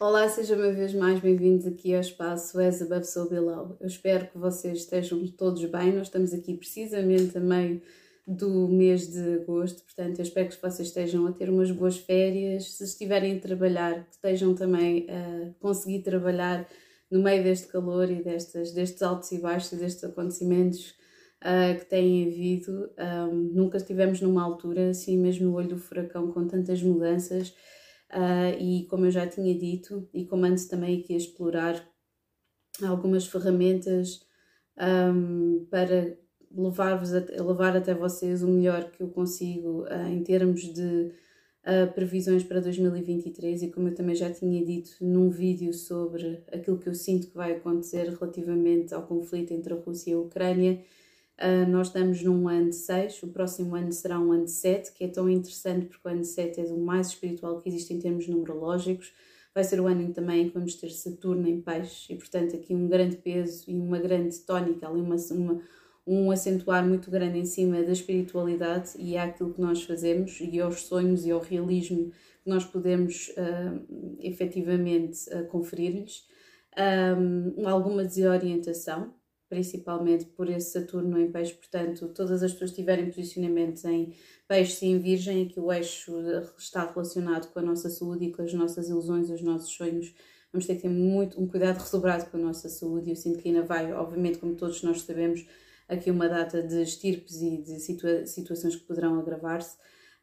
Olá, sejam uma vez mais bem-vindos aqui ao espaço As Above So Below. Eu espero que vocês estejam todos bem. Nós estamos aqui precisamente a meio do mês de agosto, portanto, eu espero que vocês estejam a ter umas boas férias. Se estiverem a trabalhar, que estejam também a conseguir trabalhar no meio deste calor e destes, altos e baixos destes acontecimentos uh, que têm havido. Um, nunca estivemos numa altura assim, mesmo no olho do furacão, com tantas mudanças Uh, e como eu já tinha dito, e como antes também aqui a explorar algumas ferramentas um, para levar-vos levar até vocês o melhor que eu consigo uh, em termos de uh, previsões para 2023 e como eu também já tinha dito num vídeo sobre aquilo que eu sinto que vai acontecer relativamente ao conflito entre a Rússia e a Ucrânia, Uh, nós estamos num ano de 6, o próximo ano será um ano de 7, que é tão interessante porque o ano de 7 é o mais espiritual que existe em termos numerológicos. Vai ser o ano também que vamos ter Saturno em peixe e, portanto, aqui um grande peso e uma grande tónica, ali uma, uma, um acentuar muito grande em cima da espiritualidade e é aquilo que nós fazemos e aos sonhos e ao realismo que nós podemos uh, efetivamente uh, conferir-lhes. Um, alguma desorientação, principalmente por esse Saturno em peixe, portanto, todas as pessoas tiverem posicionamentos em peixe e em virgem, que o eixo está relacionado com a nossa saúde e com as nossas ilusões, os nossos sonhos, vamos ter que ter muito, um cuidado redobrado com a nossa saúde. Eu sinto que ainda vai, obviamente, como todos nós sabemos, aqui uma data de estirpes e de situa situações que poderão agravar-se.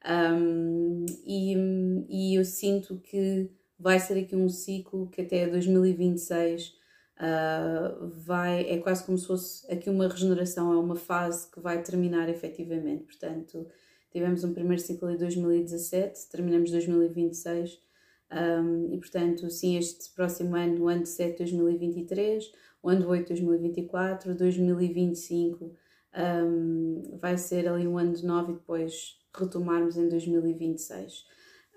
Um, e, e eu sinto que vai ser aqui um ciclo que até 2026 uh, vai, é quase como se fosse aqui uma regeneração, é uma fase que vai terminar efetivamente. Portanto, tivemos um primeiro ciclo em 2017, terminamos 2026 um, e, portanto, sim, este próximo ano, o ano de 7 2023, o ano de 8 2024, 2025 um, vai ser ali um ano de 9 e depois retomarmos em 2026.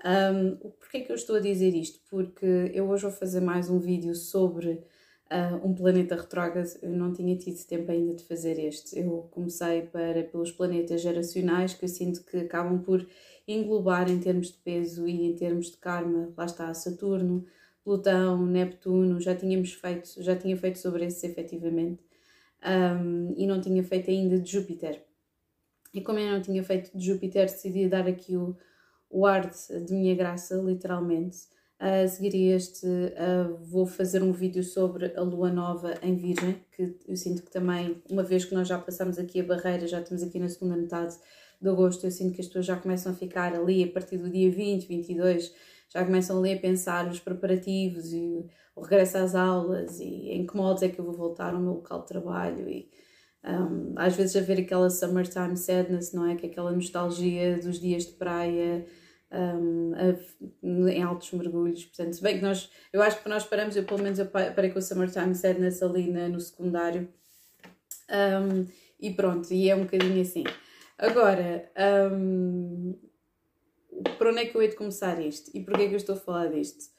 Um, Porquê é que eu estou a dizer isto? Porque eu hoje vou fazer mais um vídeo sobre uh, um planeta retrógrado, eu não tinha tido tempo ainda de fazer este. Eu comecei para, pelos planetas geracionais que eu sinto que acabam por englobar em termos de peso e em termos de karma, lá está Saturno, Plutão, Neptuno, já tínhamos feito, já tinha feito sobre esses efetivamente, um, e não tinha feito ainda de Júpiter. E como eu não tinha feito de Júpiter, decidi dar aqui o, o ar de, de minha graça, literalmente, a seguir este, uh, vou fazer um vídeo sobre a lua nova em Virgem, que eu sinto que também, uma vez que nós já passamos aqui a barreira, já estamos aqui na segunda metade de agosto, eu sinto que as pessoas já começam a ficar ali a partir do dia 20, 22, já começam ali a pensar os preparativos e o regresso às aulas e em que modos é que eu vou voltar ao meu local de trabalho e um, às vezes a ver aquela summertime sadness, não é? Que é aquela nostalgia dos dias de praia um, a, em altos mergulhos. Portanto, se bem que nós, eu acho que nós paramos, eu pelo menos eu parei com o Summertime Sadness ali na, no secundário. Um, e pronto, e é um bocadinho assim. Agora, um, por onde é que eu hei de começar isto? E porquê é que eu estou a falar disto?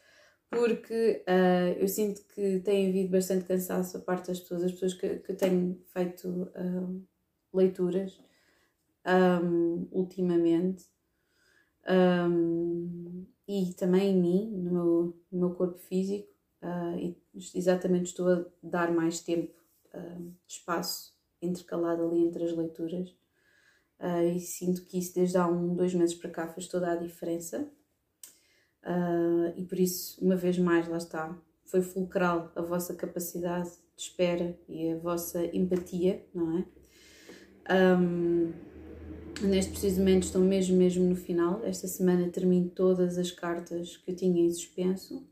Porque uh, eu sinto que tem havido bastante cansaço a parte das pessoas, as pessoas que, que tenho feito uh, leituras um, ultimamente, um, e também em mim, no meu, no meu corpo físico, uh, e exatamente estou a dar mais tempo, uh, espaço intercalado ali entre as leituras, uh, e sinto que isso desde há um, dois meses para cá fez toda a diferença. e por isso, uma vez mais, lá está, foi fulcral a vossa capacidade de espera e a vossa empatia, não é? Um, Neste preciso momento estou mesmo, mesmo no final. Esta semana termino todas as cartas que eu tinha em suspenso.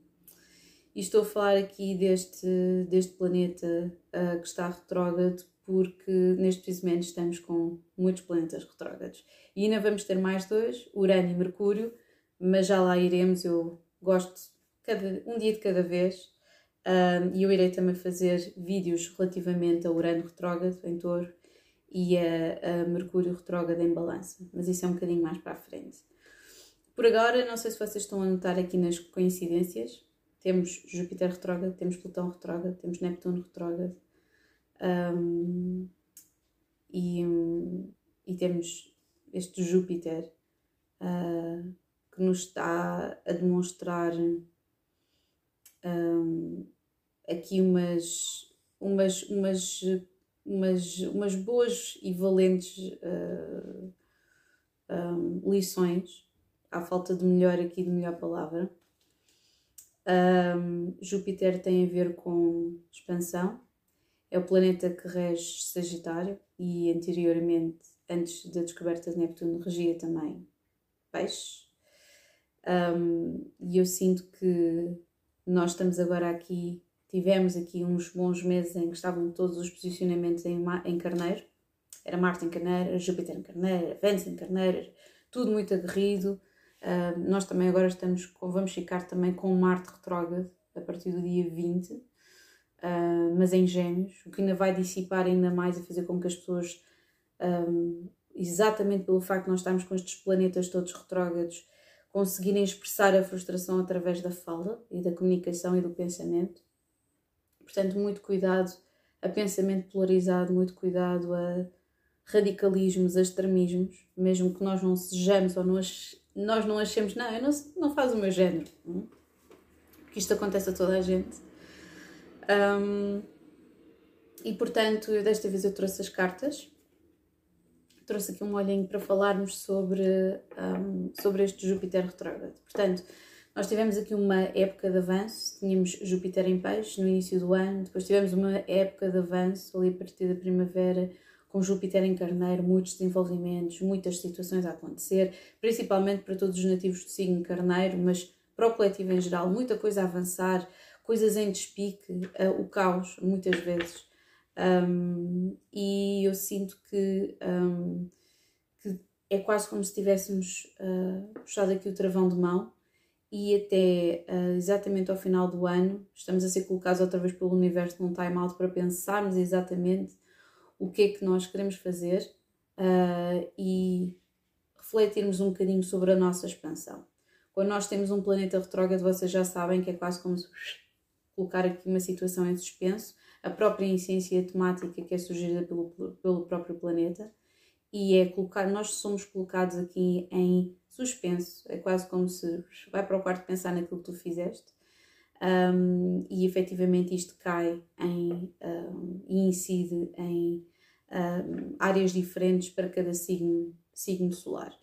E estou a falar aqui deste, deste planeta uh, que está retrógrado porque neste preciso momento estamos com muitos planetas retrógrados. E ainda vamos ter mais dois, Urano e Mercúrio, mas já lá iremos. Eu gosto cada, um dia de cada vez. Ah, e eu irei também fazer vídeos relativamente a Urano retrógrado em touro e a, a Mercúrio retrógrado em balança, mas isso é um bocadinho mais para a frente. Por agora, não sei se vocês estão a notar aqui nas coincidências, temos Júpiter retrógrado, temos Plutão retrógrado, temos Neptuno retrógrado um, e, e temos este Júpiter uh, que nos está a demonstrar um, aqui umas, umas, umas, umas, umas boas e valentes uh, um, lições, à falta de melhor aqui, de melhor palavra. Um, Júpiter tem a ver com expansão, é o planeta que rege Sagitário e anteriormente, antes da descoberta de Neptuno, regia também Peixes. Um, e eu sinto que nós estamos agora aqui, tivemos aqui uns bons meses em que estavam todos os posicionamentos em, em Carneiro. Era Marte em Carneiro, Júpiter em Carneiro, Vênus em Carneiro, tudo muito aguerrido. Uh, nós também agora estamos com, vamos ficar também com Marte retrógrado a partir do dia 20, uh, mas em Gêmeos, o que ainda vai dissipar ainda mais e fazer com que as pessoas, um, exatamente pelo facto de nós estarmos com estes planetas todos retrógrados, conseguirem expressar a frustração através da fala e da comunicação e do pensamento. Portanto, muito cuidado a pensamento polarizado, muito cuidado a radicalismos, a extremismos, mesmo que nós não sejamos ou nós, nós não achemos, não, eu não, não faz o meu género. Hum? Porque isto acontece a toda a gente. Um, e portanto, eu desta vez eu trouxe as cartas trouxe aqui um olhinho para falarmos sobre, um, sobre este Júpiter retrógrado. Portanto, nós tivemos aqui uma época de avanço, tínhamos Júpiter em peixe no início do ano, depois tivemos uma época de avanço ali a partir da primavera, com Júpiter em carneiro, muitos desenvolvimentos, muitas situações a acontecer, principalmente para todos os nativos do signo carneiro, mas para o coletivo em geral, muita coisa a avançar, coisas em despique, uh, o caos, muitas vezes. Um, e eu sinto que, um, que, é quase como se tivéssemos uh, puxado aqui o travão de mão e até uh, exatamente ao final do ano estamos a ser colocados outra vez pelo universo num time-out para pensarmos exatamente o que é que nós queremos fazer uh, e refletirmos um bocadinho sobre a nossa expansão. Quando nós temos um planeta retrógrado, vocês já sabem que é quase como se colocar aqui uma situação em suspenso a própria essência temática que é sugerida pelo, pelo próprio planeta e é colocar, nós somos colocados aqui em suspenso, é quase como se vai para o quarto pensar naquilo que tu fizeste um, e efetivamente isto cai em, um, e incide em um, áreas diferentes para cada signo, signo solar.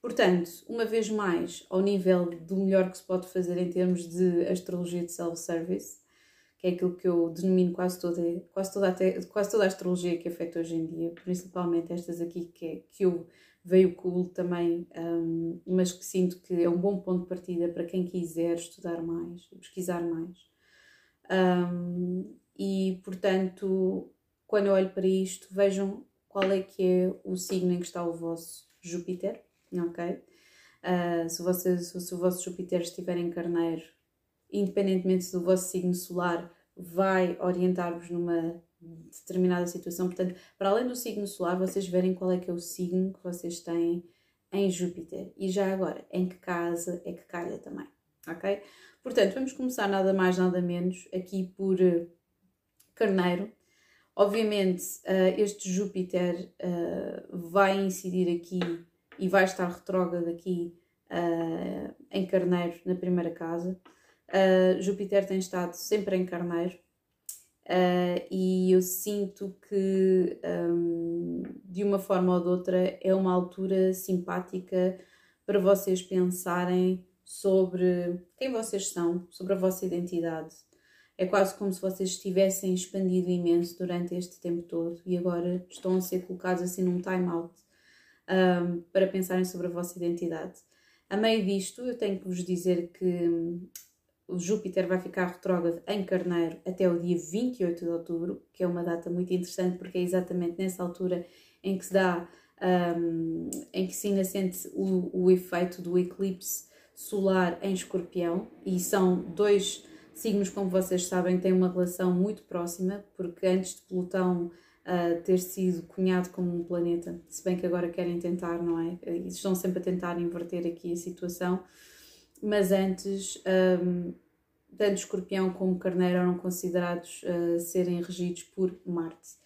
Portanto, uma vez mais, ao nível do melhor que se pode fazer em termos de astrologia de self-service, que é aquilo que eu denomino quase toda, quase toda, a, quase toda a astrologia que é feita hoje em dia, principalmente estas aqui que, é, que eu veio cool também, um, mas que sinto que é um bom ponto de partida para quem quiser estudar mais, pesquisar mais. Um, e portanto, quando eu olho para isto, vejam qual é que é o signo em que está o vosso Júpiter, ok? Uh, se, se o vosso Júpiter estiver em carneiro, independentemente do vosso signo solar, vai orientar-vos numa determinada situação. Portanto, para além do signo solar, vocês verem qual é que é o signo que vocês têm em Júpiter. E já agora, em que casa é que calha também, ok? Portanto, vamos começar nada mais, nada menos aqui por uh, Carneiro. Obviamente, uh, este Júpiter uh, vai incidir aqui e vai estar retrógrado aqui em Carneiro, na primeira casa. Júpiter tem estado sempre em Carneiro uh, e eu sinto que, um, de uma forma ou de outra, é uma altura simpática para vocês pensarem sobre quem vocês são, sobre a vossa identidade. É quase como se vocês tivessem expandido imenso durante este tempo todo e agora estão a ser colocados assim num time-out um, para pensarem sobre a vossa identidade. A meio disto, eu tenho que vos dizer que o Júpiter vai ficar retrógrado em Carneiro até o dia 28 de outubro, que é uma data muito interessante porque é exatamente nessa altura em que se dá, um, em que se ainda sente o, o efeito do eclipse solar em escorpião e são dois signos, como vocês sabem, têm uma relação muito próxima, porque antes de Plutão uh, ter sido cunhado como um planeta, se bem que agora querem tentar, não é? Estão sempre a tentar inverter aqui a situação, mas antes, um, tanto escorpião como carneiro eram considerados uh, serem regidos por Marte.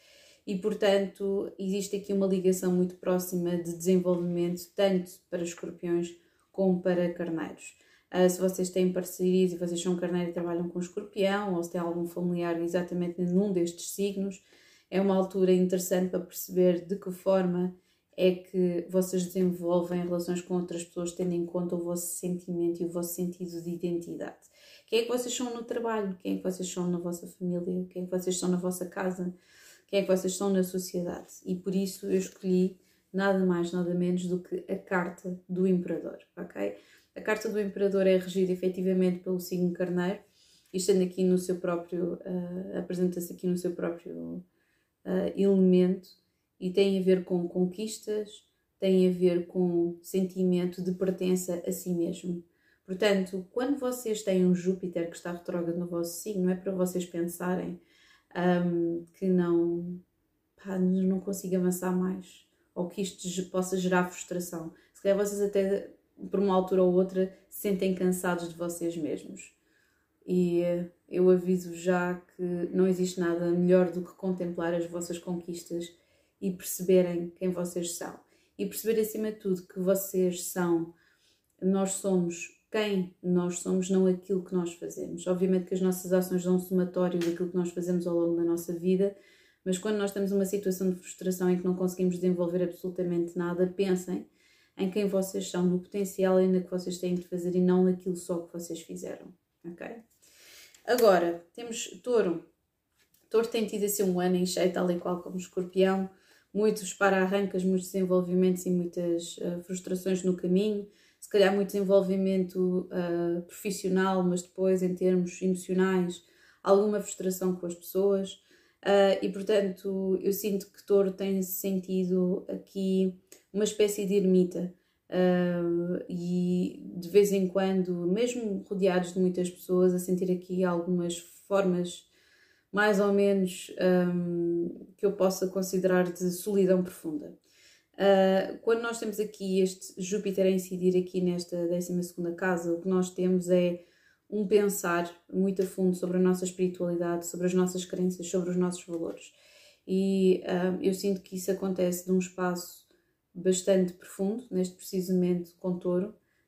E, portanto, existe aqui uma ligação muito próxima de desenvolvimento, tanto para escorpiões como para carneiros. Uh, se vocês têm parcerias e vocês são carneiro e trabalham com escorpião, ou se tem algum familiar exatamente num destes signos, é uma altura interessante para perceber de que forma é que vocês desenvolvem relações com outras pessoas tendo em conta o vosso sentimento e o vosso sentido de identidade. Quem é que vocês são no trabalho? Quem é que vocês são na vossa família? Quem é que vocês são na vossa casa? Quem é que vocês são na sociedade? E por isso eu escolhi nada mais, nada menos do que a carta do imperador, ok? A carta do imperador é regida efetivamente pelo signo carneiro e estando aqui no seu próprio, uh, apresenta-se aqui no seu próprio uh, elemento e tem a ver com conquistas, tem a ver com sentimento de pertença a si mesmo. Portanto, quando vocês têm um Júpiter que está retrógrado no vosso signo, é para vocês pensarem um, que não, pá, não consigo avançar mais ou que isto possa gerar frustração. Se calhar vocês até por uma altura ou outra se sentem cansados de vocês mesmos. E eh, eu aviso já que não existe nada melhor do que contemplar as vossas conquistas e perceberem quem vocês são. E perceber acima de tudo que vocês são, nós somos quem nós somos, não aquilo que nós fazemos. Obviamente que as nossas ações são um somatório daquilo que nós fazemos ao longo da nossa vida, mas quando nós temos uma situação de frustração em que não conseguimos desenvolver absolutamente nada, pensem em quem vocês são, no potencial ainda que vocês têm de fazer e não naquilo só que vocês fizeram, ok? Agora, temos touro. Touro tem tido a ser um ano em cheio, tal e qual como escorpião, muitos para-arrancas, muitos desenvolvimentos e muitas uh, frustrações no caminho, se calhar muito desenvolvimento uh, profissional, mas depois em termos emocionais, alguma frustração com as pessoas. Uh, e portanto, eu sinto que Touro tem sentido aqui uma espécie de ermita. Uh, e de vez em quando, mesmo rodeados de muitas pessoas, a sentir aqui algumas formas mais ou menos um, que eu possa considerar de solidão profunda. Uh, quando nós temos aqui este Júpiter a incidir aqui nesta 12 casa, o que nós temos é um pensar muito a fundo sobre a nossa espiritualidade, sobre as nossas crenças, sobre os nossos valores. E uh, eu sinto que isso acontece de um espaço bastante profundo, neste preciso momento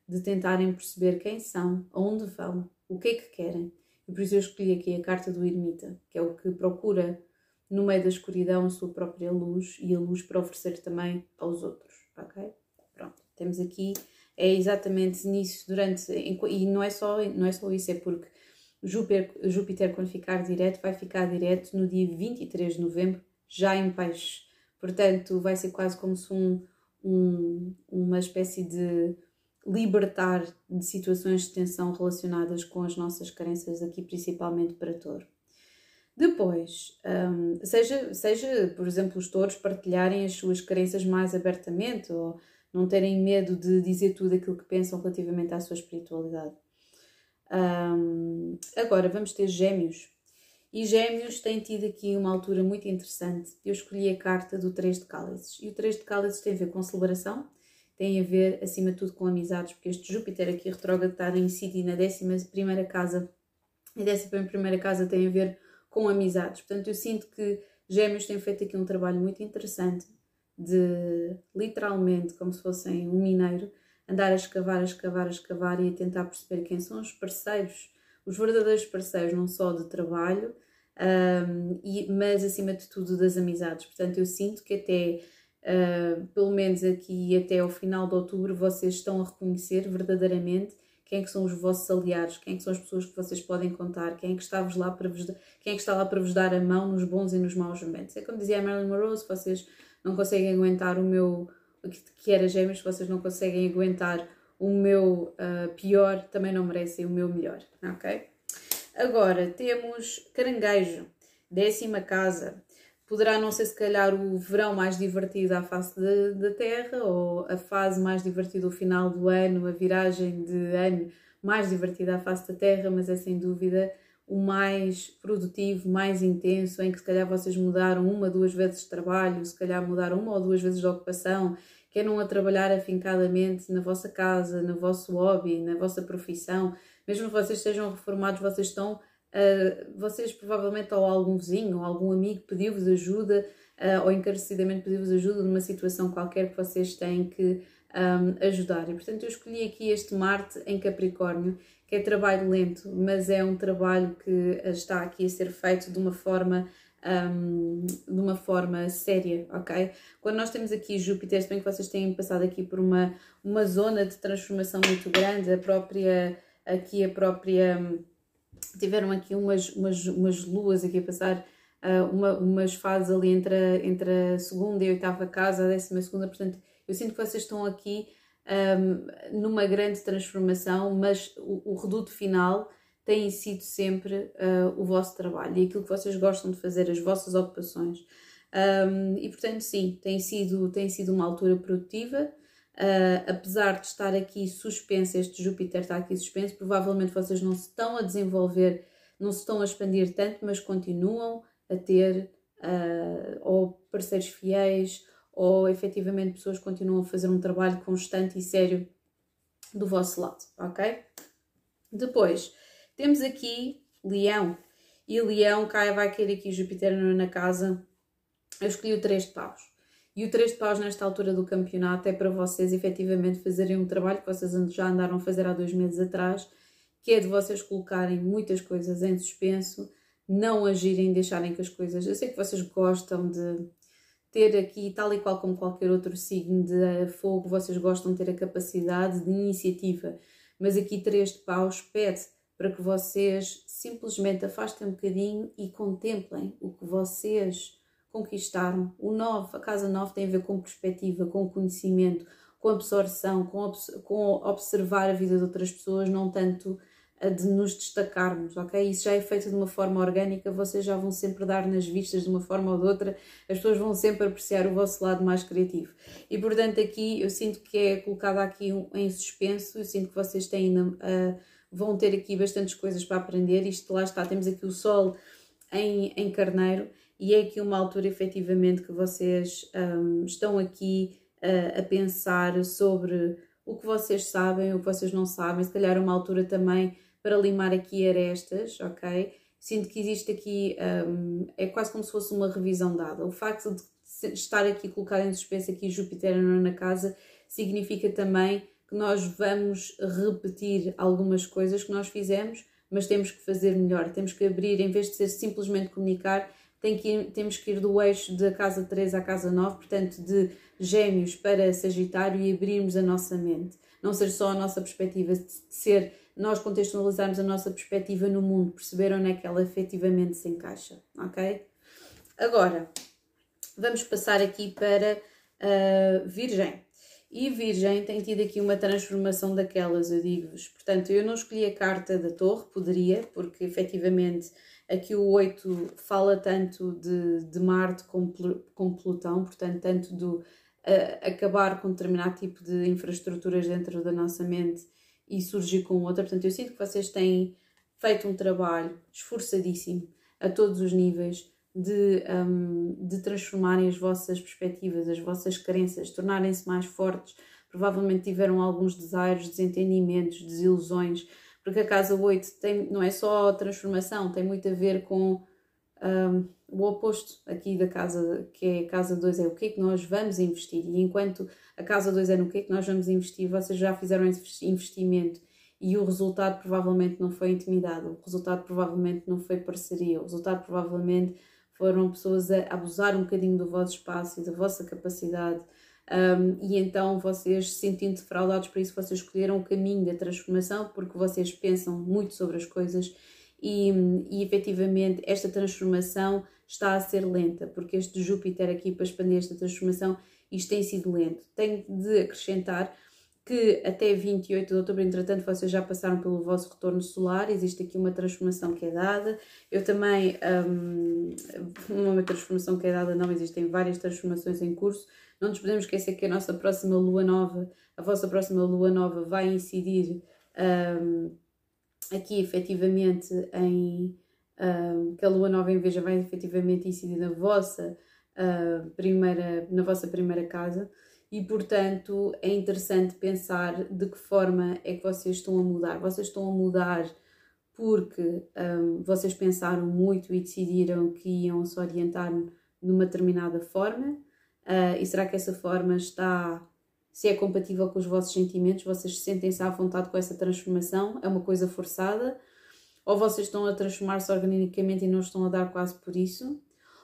de tentarem perceber quem são, aonde vão, o que é que querem. E por isso eu escolhi aqui a carta do ermita, que é o que procura no meio da escuridão a sua própria luz e a luz para oferecer também aos outros, ok? Pronto, temos aqui, é exatamente nisso durante, e não é só, não é só isso, é porque Júpiter, Júpiter quando ficar direto, vai ficar direto no dia 23 de novembro, já em peixe. Portanto, vai ser quase como se um, um, uma espécie de libertar de situações de tensão relacionadas com as nossas crenças, aqui principalmente para touro. Depois, um, seja, seja, por exemplo, os touros partilharem as suas crenças mais abertamente ou não terem medo de dizer tudo aquilo que pensam relativamente à sua espiritualidade. Um, agora, vamos ter gêmeos. E Gêmeos tem tido aqui uma altura muito interessante. Eu escolhi a carta do 3 de cálices. E o 3 de cálices tem a ver com celebração, tem a ver, acima de tudo, com amizades, porque este Júpiter aqui retrógrado está a incidir na 11 casa. E a 11 casa tem a ver com amizades. Portanto, eu sinto que Gêmeos tem feito aqui um trabalho muito interessante de, literalmente, como se fossem um mineiro, andar a escavar, a escavar, a escavar e a tentar perceber quem são os parceiros os verdadeiros parceiros, não só de trabalho, um, e, mas acima de tudo das amizades. Portanto, eu sinto que até, uh, pelo menos aqui até ao final de outubro, vocês estão a reconhecer verdadeiramente quem é que são os vossos aliados, quem é que são as pessoas que vocês podem contar, quem é que está, lá para vos, quem é que está lá para vos dar a mão nos bons e nos maus momentos. É como dizia a Marilyn Monroe, se vocês não conseguem aguentar o meu, que era gêmeos, se vocês não conseguem aguentar o meu uh, pior também não merecem o meu melhor, ok? Agora temos caranguejo, décima casa. Poderá não ser se calhar o verão mais divertido à face da Terra ou a fase mais divertida o final do ano, a viragem de ano mais divertida à face da Terra, mas é sem dúvida o mais produtivo, mais intenso, em que se calhar vocês mudaram uma, duas vezes de trabalho, se calhar mudaram uma ou duas vezes de ocupação quer não a trabalhar afincadamente na vossa casa, no vosso hobby, na vossa profissão, mesmo que vocês estejam reformados, vocês estão, uh, vocês provavelmente ou algum vizinho ou algum amigo pediu-vos ajuda uh, ou encarecidamente pediu-vos ajuda numa situação qualquer que vocês têm que um, ajudar. E portanto eu escolhi aqui este Marte em Capricórnio, que é trabalho lento, mas é um trabalho que está aqui a ser feito de uma forma um, de uma forma séria, ok? Quando nós temos aqui Júpiter, se bem que vocês têm passado aqui por uma, uma zona de transformação muito grande, a própria, aqui a própria, tiveram aqui umas, umas, umas luas aqui a passar, uh, uma, umas fases ali entre a, entre a segunda e a oitava casa, a décima segunda, portanto, eu sinto que vocês estão aqui um, numa grande transformação, mas o, o reduto final tem sido sempre uh, o vosso trabalho e aquilo que vocês gostam de fazer, as vossas ocupações. Um, e portanto, sim, tem sido, tem sido uma altura produtiva. Uh, apesar de estar aqui suspenso, este Júpiter está aqui suspenso, provavelmente vocês não se estão a desenvolver, não se estão a expandir tanto, mas continuam a ter uh, ou parceiros fiéis ou efetivamente pessoas continuam a fazer um trabalho constante e sério do vosso lado, ok? Depois, temos aqui Leão. E Leão cai, vai cair aqui Júpiter na casa. Eu escolhi o 3 de paus. E o 3 de paus nesta altura do campeonato é para vocês efetivamente fazerem um trabalho que vocês já andaram a fazer há dois meses atrás, que é de vocês colocarem muitas coisas em suspenso, não agirem, deixarem que as coisas. Eu sei que vocês gostam de ter aqui, tal e qual como qualquer outro signo de fogo, vocês gostam de ter a capacidade de iniciativa, mas aqui 3 de paus pede para que vocês simplesmente afastem um bocadinho e contemplem o que vocês conquistaram. O 9, a casa 9 tem a ver com perspectiva, com conhecimento, com absorção, com, com observar a vida de outras pessoas, não tanto a de nos destacarmos, ok? Isso já é feito de uma forma orgânica, vocês já vão sempre dar nas vistas de uma forma ou de outra, as pessoas vão sempre apreciar o vosso lado mais criativo. E portanto, aqui eu sinto que é colocado aqui um, em suspenso, eu sinto que vocês têm. Uh, vão ter aqui bastantes coisas para aprender. Isto lá está, temos aqui o Sol em, em Carneiro e é aqui uma altura efetivamente que vocês um, estão aqui uh, a pensar sobre o que vocês sabem, o que vocês não sabem, se calhar uma altura também para limar aqui arestas, ok? Sinto que existe aqui, um, é quase como se fosse uma revisão dada. O facto de estar aqui colocado em suspenso aqui Júpiter na casa significa também que nós vamos repetir algumas coisas que nós fizemos, mas temos que fazer melhor, temos que abrir, em vez de ser simplesmente comunicar, tem que ir, temos que ir do eixo da casa 3 à casa 9, portanto, de gêmeos para Sagitário e abrirmos a nossa mente. Não ser só a nossa perspectiva, ser nós contextualizarmos a nossa perspectiva no mundo, perceber onde é que ela efetivamente se encaixa, ok? Agora, vamos passar aqui para uh, Virgem. E Virgem tem tido aqui uma transformação daquelas, eu digo-vos. Portanto, eu não escolhi a carta da Torre, poderia, porque efetivamente aqui o 8 fala tanto de, de Marte como, como Plutão, portanto, tanto do uh, acabar com determinado tipo de infraestruturas dentro da nossa mente e surgir com outra. Portanto, eu sinto que vocês têm feito um trabalho esforçadíssimo a todos os níveis de, um, de transformarem as vossas perspectivas, as vossas crenças, tornarem-se mais fortes. Provavelmente tiveram alguns desaires, desentendimentos, desilusões, porque a casa 8 tem, não é só transformação, tem muito a ver com um, o oposto aqui da casa, que é a casa 2, é o que é que nós vamos investir. E enquanto a casa 2 é no que é que nós vamos investir, vocês já fizeram esse investimento e o resultado provavelmente não foi intimidade, o resultado provavelmente não foi parceria, o resultado provavelmente foram pessoas a abusar um bocadinho do vosso espaço e da vossa capacidade. Um, e então vocês se sentindo defraudados, por isso vocês escolheram o caminho da transformação, porque vocês pensam muito sobre as coisas e, e efetivamente esta transformação está a ser lenta, porque este Júpiter aqui para expandir esta transformação, isto tem sido lento. Tenho de acrescentar que até 28 de outubro, entretanto, vocês já passaram pelo vosso retorno solar, existe aqui uma transformação que é dada. Eu também, um, uma transformação que é dada, não, existem várias transformações em curso. Não nos podemos esquecer que a nossa próxima lua nova, a vossa próxima lua nova, vai incidir um, aqui efetivamente em. Um, que a lua nova em Veja vai efetivamente incidir na vossa, uh, primeira, na vossa primeira casa e, portanto, é interessante pensar de que forma é que vocês estão a mudar. Vocês estão a mudar porque um, vocês pensaram muito e decidiram que iam se orientar numa determinada forma. Uh, e será que essa forma está se é compatível com os vossos sentimentos, vocês sentem-se à vontade com essa transformação, é uma coisa forçada, ou vocês estão a transformar-se organicamente e não estão a dar quase por isso,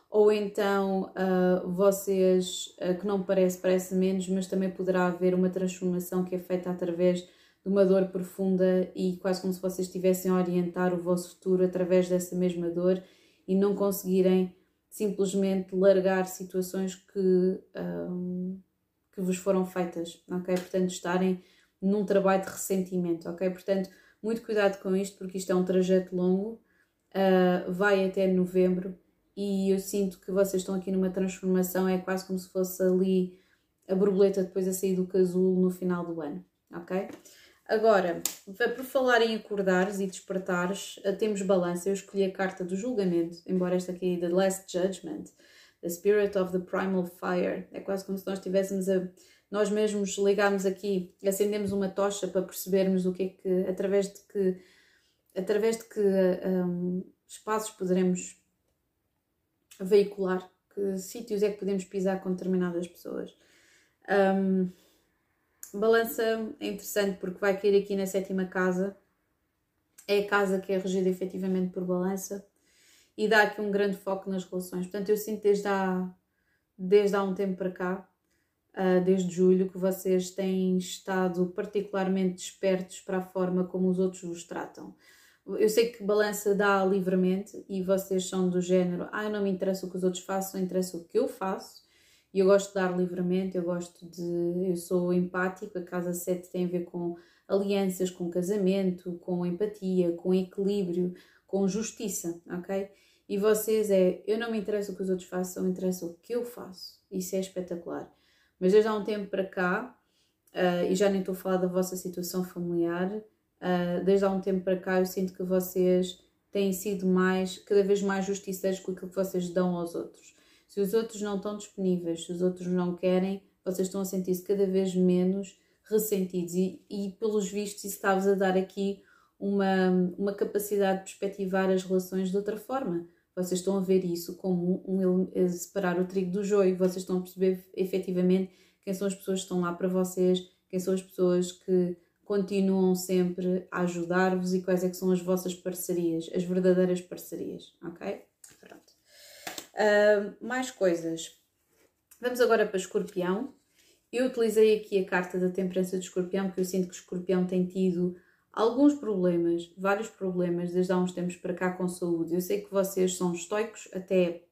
ou então uh, vocês, uh, que não parece, parece menos, mas também poderá haver uma transformação que é feita através de uma dor profunda e quase como se vocês estivessem a orientar o vosso futuro através dessa mesma dor e não conseguirem simplesmente largar situações que, um, que vos foram feitas, ok? Portanto, estarem num trabalho de ressentimento, ok? Portanto, muito cuidado com isto, porque isto é um trajeto longo, uh, vai até novembro e eu sinto que vocês estão aqui numa transformação, é quase como se fosse ali a borboleta depois a sair do casulo no final do ano, ok? Agora, por falar em acordares e despertares, eh, temos balança. Eu escolhi a carta do julgamento, embora esta aqui, The Last Judgment, The Spirit of the Primal Fire. É quase como se nós tivéssemos a. Nós mesmos ligarmos aqui, acendemos uma tocha para percebermos o que é que, através de que, através de que um, espaços poderemos veicular, que sítios é que podemos pisar com determinadas pessoas. Um, Balança é interessante porque vai cair aqui na sétima casa. É a casa que é regida efetivamente por balança e dá aqui um grande foco nas relações. Portanto, eu sinto desde há, desde há um tempo para cá, uh, desde julho, que vocês têm estado particularmente despertos para a forma como os outros vos tratam. Eu sei que balança dá livremente e vocês são do género, ah, não me interessa o que os outros façam, interessa o que eu faço. E eu gosto de dar livremente, eu gosto de. Eu sou empático, a casa 7 tem a ver com alianças, com casamento, com empatia, com equilíbrio, com justiça, ok? E vocês é, eu não me interessa o que os outros façam, me interessa o que eu faço. Isso é espetacular. Mas desde há um tempo para cá, uh, e já nem estou a falar da vossa situação familiar, uh, desde há um tempo para cá eu sinto que vocês têm sido mais, cada vez mais justiceiros com aquilo que vocês dão aos outros. Se os outros não estão disponíveis, se os outros não querem, vocês estão a sentir-se cada vez menos ressentidos e, e pelos vistos isso está-vos a dar aqui uma, uma capacidade de perspectivar as relações de outra forma. Vocês estão a ver isso como um, um separar o trigo do joio, vocês estão a perceber efetivamente quem são as pessoas que estão lá para vocês, quem são as pessoas que continuam sempre a ajudar-vos e quais é que são as vossas parcerias, as verdadeiras parcerias, ok? Uh, mais coisas. Vamos agora para escorpião. Eu utilizei aqui a carta da temperança de escorpião, porque eu sinto que o escorpião tem tido alguns problemas, vários problemas, desde há uns tempos para cá com saúde. Eu sei que vocês são estoicos até,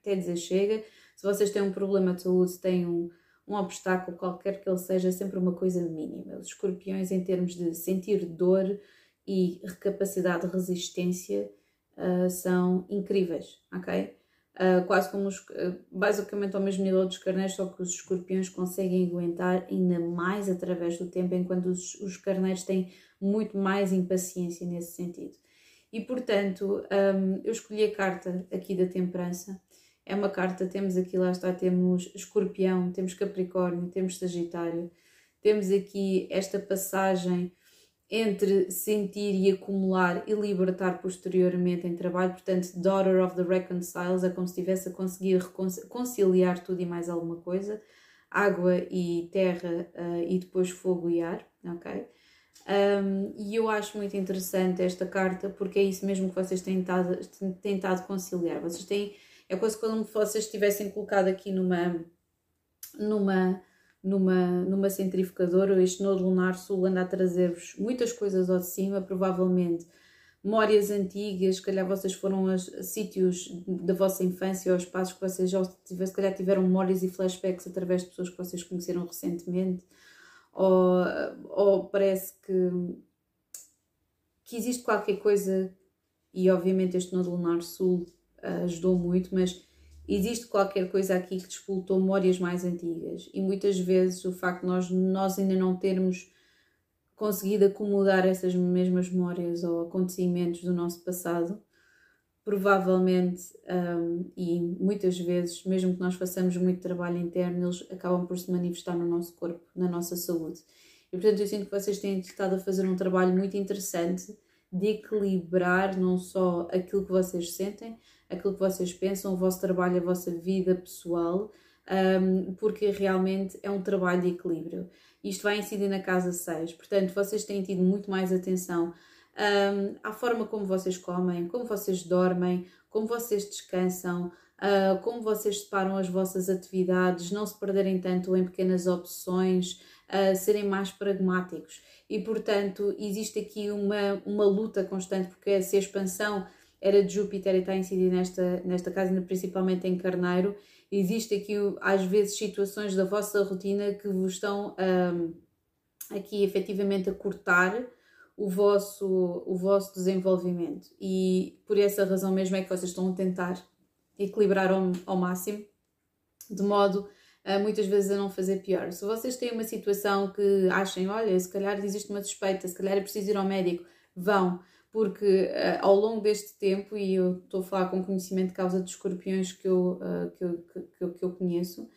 até dizer chega. Se vocês têm um problema de saúde, têm um, um obstáculo, qualquer que ele seja, é sempre uma coisa mínima. Os escorpiões, em termos de sentir dor e capacidade de resistência, uh, são incríveis, ok? Uh, quase como os, uh, basicamente ao mesmo nível dos carneiros, só que os escorpiões conseguem aguentar ainda mais através do tempo, enquanto os, os carneiros têm muito mais impaciência nesse sentido. E portanto, um, eu escolhi a carta aqui da temperança. É uma carta, temos aqui, lá está, temos escorpião, temos capricórnio, temos sagitário, temos aqui esta passagem entre sentir e acumular e libertar posteriormente em trabalho. Portanto, Daughter of the Reconciles é como se estivesse a conseguir conciliar tudo e mais alguma coisa. Água e terra uh, e depois fogo e ar, ok? Um, e eu acho muito interessante esta carta porque é isso mesmo que vocês têm tentado, tentado conciliar. Vocês têm, é quase como se vocês estivessem colocado aqui numa, numa numa, numa centrifugadora. Este nodo lunar sul anda a trazer-vos muitas coisas ao de cima, provavelmente memórias antigas, se calhar vocês foram a, sítios da vossa infância ou espaços que vocês já tiveram, se calhar tiveram memórias e flashbacks através de pessoas que vocês conheceram recentemente, ou, ou parece que, que existe qualquer coisa, e obviamente este nodo lunar sul ajudou muito, mas existe qualquer coisa aqui que despoltou memórias mais antigas e muitas vezes o facto de nós, nós ainda não termos conseguido acomodar essas mesmas memórias ou acontecimentos do nosso passado, provavelmente um, e muitas vezes, mesmo que nós façamos muito trabalho interno, eles acabam por se manifestar no nosso corpo, na nossa saúde. E portanto eu sinto que vocês têm estado a fazer um trabalho muito interessante de equilibrar não só aquilo que vocês sentem, aquilo que vocês pensam, o vosso trabalho, a vossa vida pessoal, um, porque realmente é um trabalho de equilíbrio. Isto vai incidir na casa 6, portanto, vocês têm tido muito mais atenção um, à forma como vocês comem, como vocês dormem, como vocês descansam, uh, como vocês separam as vossas atividades, não se perderem tanto em pequenas opções, uh, serem mais pragmáticos. E, portanto, existe aqui uma, uma luta constante, porque se a expansão era de Júpiter e está a incidir nesta, nesta casa, principalmente em Carneiro, existe aqui às vezes situações da vossa rotina que vos estão um, aqui efetivamente a cortar o vosso, o vosso desenvolvimento. E por essa razão mesmo é que vocês estão a tentar equilibrar ao, ao máximo de modo a muitas vezes a não fazer pior. Se vocês têm uma situação que achem, olha, se calhar existe uma suspeita, se calhar é preciso ir ao médico, vão porque uh, ao longo deste tempo, e eu estou a falar com conhecimento de causa dos escorpiões que eu, uh, que, eu, que, que, eu conheço,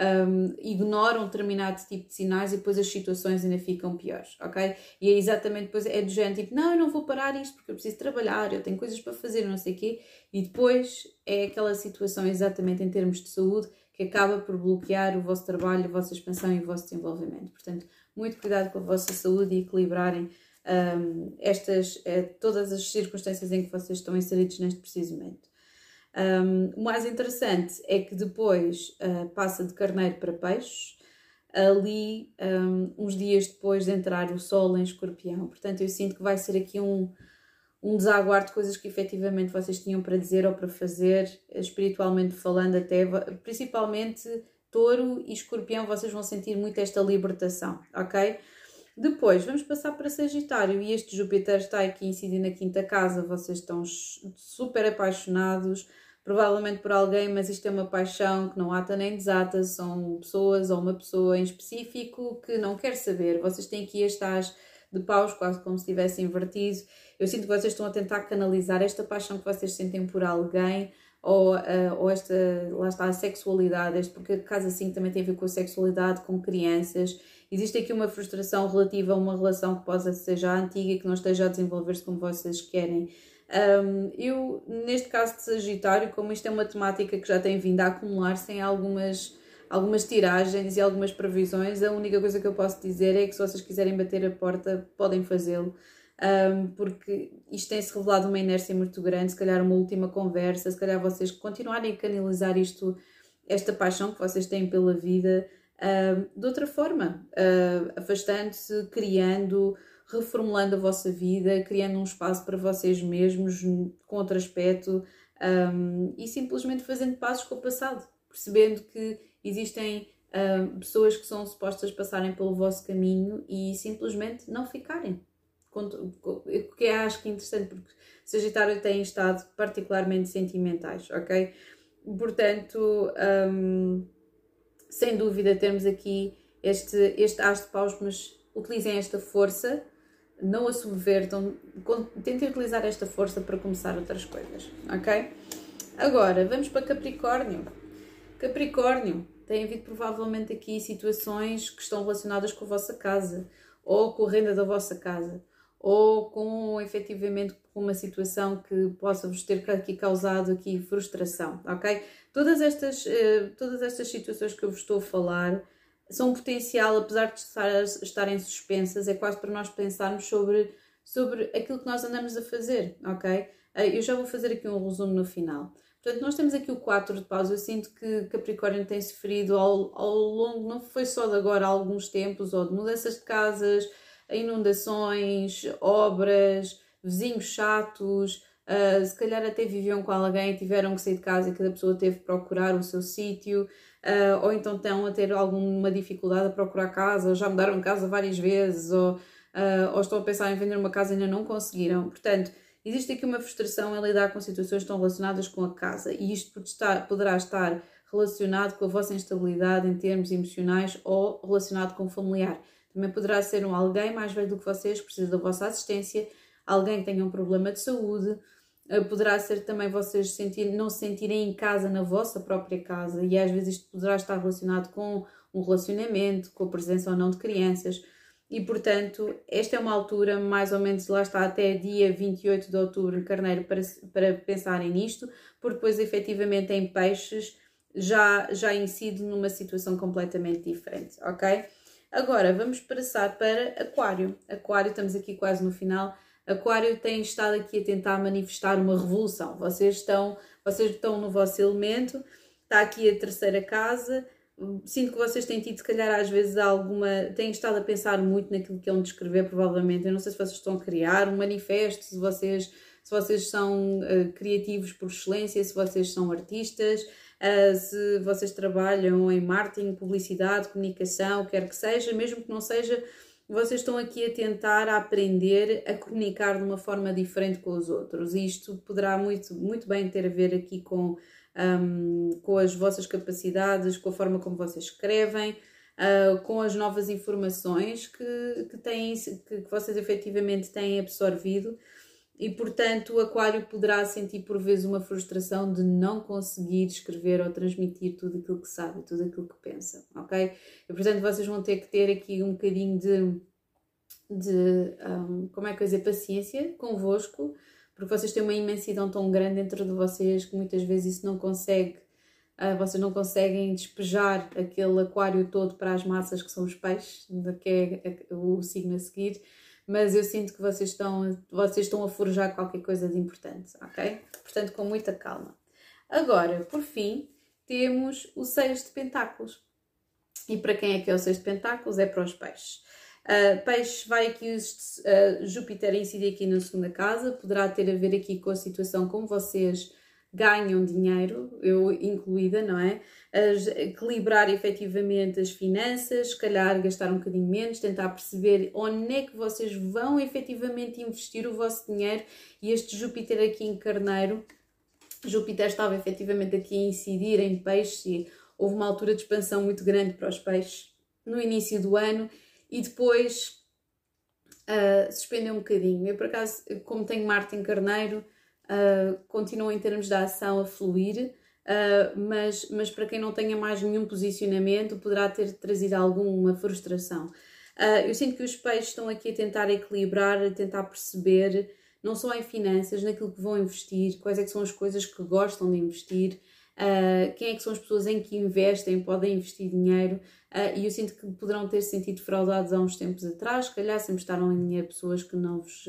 um, ignoram determinado tipo de sinais e depois as situações ainda ficam piores, ok? E é exatamente depois, é do género tipo, não, eu não vou parar isto porque eu preciso trabalhar, eu tenho coisas para fazer, não sei o quê, e depois é aquela situação exatamente em termos de saúde que acaba por bloquear o vosso trabalho, a vossa expansão e o vosso desenvolvimento. Portanto, muito cuidado com a vossa saúde e equilibrarem um, estas, é, todas as circunstâncias em que vocês estão inseridos neste preciso momento. Um, o mais interessante é que depois uh, passa de carneiro para peixes, ali um, uns dias depois de entrar o sol em escorpião. Portanto, eu sinto que vai ser aqui um, um desaguar de coisas que efetivamente vocês tinham para dizer ou para fazer, espiritualmente falando, até principalmente touro e escorpião, vocês vão sentir muito esta libertação, ok? Depois, vamos passar para Sagitário e este Júpiter está aqui incidindo na quinta casa. Vocês estão super apaixonados, provavelmente por alguém, mas isto é uma paixão que não ata nem desata. São pessoas ou uma pessoa em específico que não quer saber. Vocês têm aqui estas de paus, quase como se tivesse invertido. Eu sinto que vocês estão a tentar canalizar esta paixão que vocês sentem por alguém ou, uh, ou esta, lá está, a sexualidade, este, porque casa 5 também tem a ver com a sexualidade, com crianças Existe aqui uma frustração relativa a uma relação que possa ser já antiga e que não esteja a desenvolver-se como vocês querem. Um, eu, neste caso de Sagitário, como isto é uma temática que já tem vindo a acumular-se em algumas, algumas tiragens e algumas previsões, a única coisa que eu posso dizer é que se vocês quiserem bater a porta, podem fazê-lo. Um, porque isto tem-se revelado uma inércia muito grande, se calhar uma última conversa, se calhar vocês continuarem a canalizar isto, esta paixão que vocês têm pela vida, de outra forma, uh, afastando-se, criando, reformulando a vossa vida, criando um espaço para vocês mesmos com outro aspecto um, e simplesmente fazendo passos com o passado, percebendo que existem uh, pessoas que são supostas passarem pelo vosso caminho e simplesmente não ficarem. O que acho que é interessante porque Sagitário tem estado particularmente sentimentais, ok? Portanto, um, sem dúvida termos aqui este, este as de paus, mas utilizem esta força, não a subvertam, tentem utilizar esta força para começar outras coisas, ok? Agora, vamos para Capricórnio. Capricórnio, tem havido provavelmente aqui situações que estão relacionadas com a vossa casa, ou com a renda da vossa casa, ou com efetivamente uma situação que possa vos ter aqui causado aqui frustração, ok? Todas estas, uh, todas estas situações que eu vos estou a falar são potencial, apesar de estar, estarem suspensas, é quase para nós pensarmos sobre, sobre aquilo que nós andamos a fazer, ok? Uh, eu já vou fazer aqui um resumo no final. Portanto, nós temos aqui o 4 de paus. Eu sinto que Capricórnio tem sofrido ao, ao longo, não foi só de agora, há alguns tempos, ou de mudanças de casas, inundações, obras, vizinhos chatos, uh, se calhar até viviam com alguém tiveram que sair de casa e cada pessoa teve que procurar o seu sítio, uh, ou então estão a ter alguma dificuldade a procurar casa, ou já mudaram de casa várias vezes, ou, uh, ou estão a pensar em vender uma casa e ainda não conseguiram. Portanto, existe aqui uma frustração em lidar com situações que estão relacionadas com a casa e isto poderá estar relacionado com a vossa instabilidade em termos emocionais ou relacionado com o familiar. Também poderá ser um alguém mais velho do que vocês que precisa da vossa assistência, alguém que tenha um problema de saúde, poderá ser também vocês sentir, não se sentirem em casa na vossa própria casa e às vezes isto poderá estar relacionado com um relacionamento, com a presença ou não de crianças e portanto esta é uma altura mais ou menos lá está até dia 28 de outubro Carneiro para, para pensarem nisto, porque depois efetivamente em peixes já, já incide numa situação completamente diferente, ok? Agora vamos passar para Aquário. Aquário, estamos aqui quase no final. Aquário tem estado aqui a tentar manifestar uma revolução. Vocês estão, vocês estão no vosso elemento, está aqui a terceira casa. Sinto que vocês têm tido, se calhar, às vezes alguma. têm estado a pensar muito naquilo que é um descrever, provavelmente. Eu não sei se vocês estão a criar um manifesto, se vocês, se vocês são uh, criativos por excelência, se vocês são artistas, uh, se vocês trabalham em marketing, publicidade, comunicação, quer que seja, mesmo que não seja vocês estão aqui a tentar aprender a comunicar de uma forma diferente com os outros. E isto poderá muito, muito bem ter a ver aqui com, um, com as vossas capacidades, com a forma como vocês escrevem, uh, com as novas informações que, que, têm, que, que vocês efetivamente têm absorvido e portanto o aquário poderá sentir por vezes uma frustração de não conseguir escrever ou transmitir tudo aquilo que sabe, tudo aquilo que pensa, ok? E portanto vocês vão ter que ter aqui um bocadinho de, de um, como é que eu dizer, paciência convosco, porque vocês têm uma imensidão tão grande dentro de vocês que muitas vezes isso não consegue, uh, vocês não conseguem despejar aquele aquário todo para as massas que são os peixes, que é o signo a seguir, mas eu sinto que vocês estão, vocês estão a forjar qualquer coisa de importante, ok? Portanto, com muita calma. Agora, por fim, temos o Seis de Pentáculos. E para quem é que é o Seis de Pentáculos? É para os peixes. Uh, peixe vai aqui, uh, Júpiter incidir aqui na segunda casa, poderá ter a ver aqui com a situação como vocês ganham dinheiro, eu incluída, não é? As, equilibrar efetivamente as finanças, se calhar gastar um bocadinho menos, tentar perceber onde é que vocês vão efetivamente investir o vosso dinheiro e este Júpiter aqui em Carneiro, Júpiter estava efetivamente aqui a incidir em peixes e houve uma altura de expansão muito grande para os peixes no início do ano e depois uh, suspendeu um bocadinho. Eu, por acaso, como tenho Marte em Carneiro, uh, continuam em termos de ação a fluir, uh, mas, mas para quem não tenha mais nenhum posicionamento, poderá ter trazido alguma frustração. Uh, eu sinto que os peixes estão aqui a tentar equilibrar, a tentar perceber, não só em finanças, naquilo que vão investir, quais é que são as coisas que gostam de investir, Uh, quem é que são as pessoas em que investem, podem investir dinheiro, uh, e eu sinto que poderão ter sentido fraudados há uns tempos atrás, se calhar sempre estaram em dinheiro pessoas que não vos,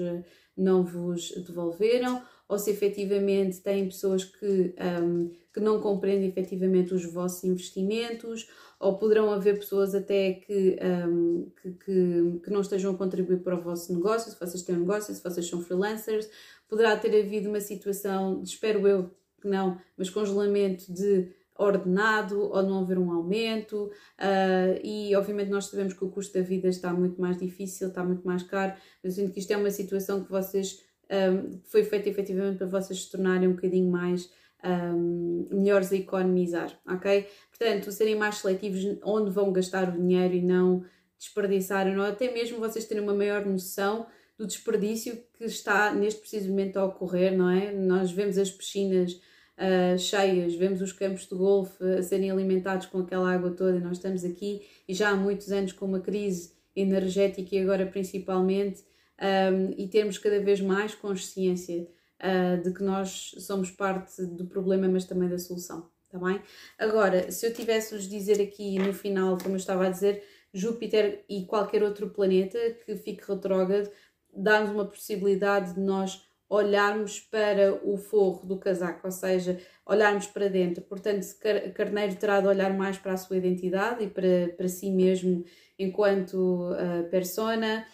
não vos devolveram, ou se efetivamente têm pessoas que, um, que não compreendem efetivamente os vossos investimentos, ou poderão haver pessoas até que, um, que, que, que, não estejam a contribuir para o vosso negócio, se vocês têm um negócio, se vocês são freelancers, poderá ter havido uma situação, espero eu que não, mas congelamento de ordenado ou não haver um aumento. Uh, e obviamente nós sabemos que o custo da vida está muito mais difícil, está muito mais caro, mas eu sinto que isto é uma situação que vocês um, foi feito efetivamente para vocês se tornarem um bocadinho mais um, melhores a economizar, ok? Portanto, serem mais seletivos onde vão gastar o dinheiro e não desperdiçarem, ou até mesmo vocês terem uma maior noção do desperdício que está neste preciso momento a ocorrer, não é? Nós vemos as piscinas uh, cheias, vemos os campos de golfe a serem alimentados com aquela água toda, e nós estamos aqui e já há muitos anos com uma crise energética e agora principalmente um, e termos cada vez mais consciência uh, de que nós somos parte do problema, mas também da solução. Tá bem? Agora, se eu tivesse-vos dizer aqui no final, como eu estava a dizer, Júpiter e qualquer outro planeta que fique retrógrado, dá-nos uma possibilidade de nós olharmos para o forro do casaco, ou seja, olharmos para dentro. Portanto, Carneiro terá de olhar mais para a sua identidade e para, para si mesmo enquanto uh, persona,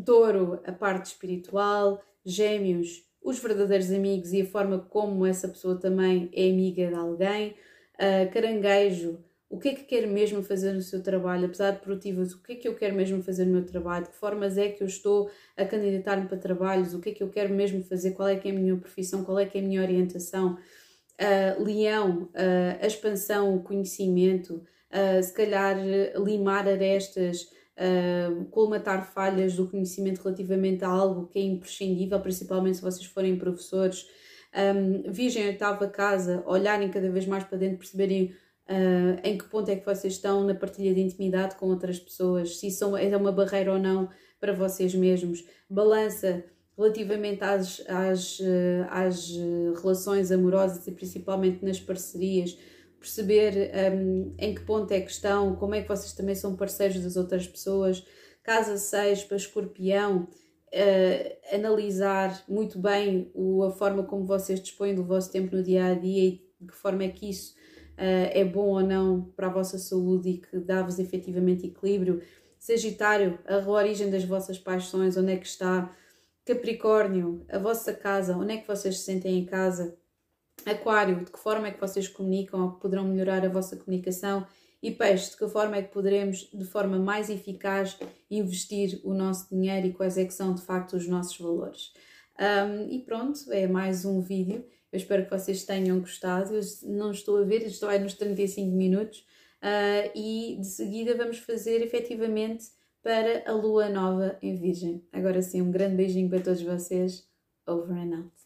Touro, a parte espiritual, Gêmeos, os verdadeiros amigos e a forma como essa pessoa também é amiga de alguém, uh, Caranguejo, o que é que quer mesmo fazer no seu trabalho, apesar de produtivos, o que é que eu quero mesmo fazer no meu trabalho, de que formas é que eu estou a candidatar-me para trabalhos, o que é que eu quero mesmo fazer, qual é que é a minha profissão, qual é que é a minha orientação. Uh, leão, uh, a expansão, o conhecimento, uh, se calhar limar arestas, colmatar falhas do conhecimento relativamente a algo que é imprescindível, principalmente se vocês forem professores. Um, virgem oitava casa, olharem cada vez mais para dentro, perceberem uh, em que ponto é que vocês estão na partilha de intimidade com outras pessoas, se isso é uma barreira ou não para vocês mesmos. Balança relativamente às, às, ah, às relações amorosas e principalmente nas parcerias, perceber um, em que ponto é que estão, como é que vocês também são parceiros das outras pessoas. Casa 6 para escorpião, uh, analisar muito bem o, a forma como vocês dispõem do vosso tempo no dia a dia e de que forma é que isso uh, é bom ou não para a vossa saúde e que dá-vos efetivamente equilíbrio. Sagitário, a origem das vossas paixões, onde é que está? Capricórnio, a vossa casa, onde é que vocês se sentem em casa? Aquário, de que forma é que vocês comunicam ou poderão melhorar a vossa comunicação? E peixe, de que forma é que poderemos, de forma mais eficaz, investir o nosso dinheiro e quais é que são de facto os nossos valores. Um, e pronto, é mais um vídeo. Eu espero que vocês tenham gostado. Eu não estou a ver, estou aí nos 35 minutos. Uh, e de seguida vamos fazer efetivamente para a lua nova em Virgem. Agora sim, um grande beijinho para todos vocês. Over and out.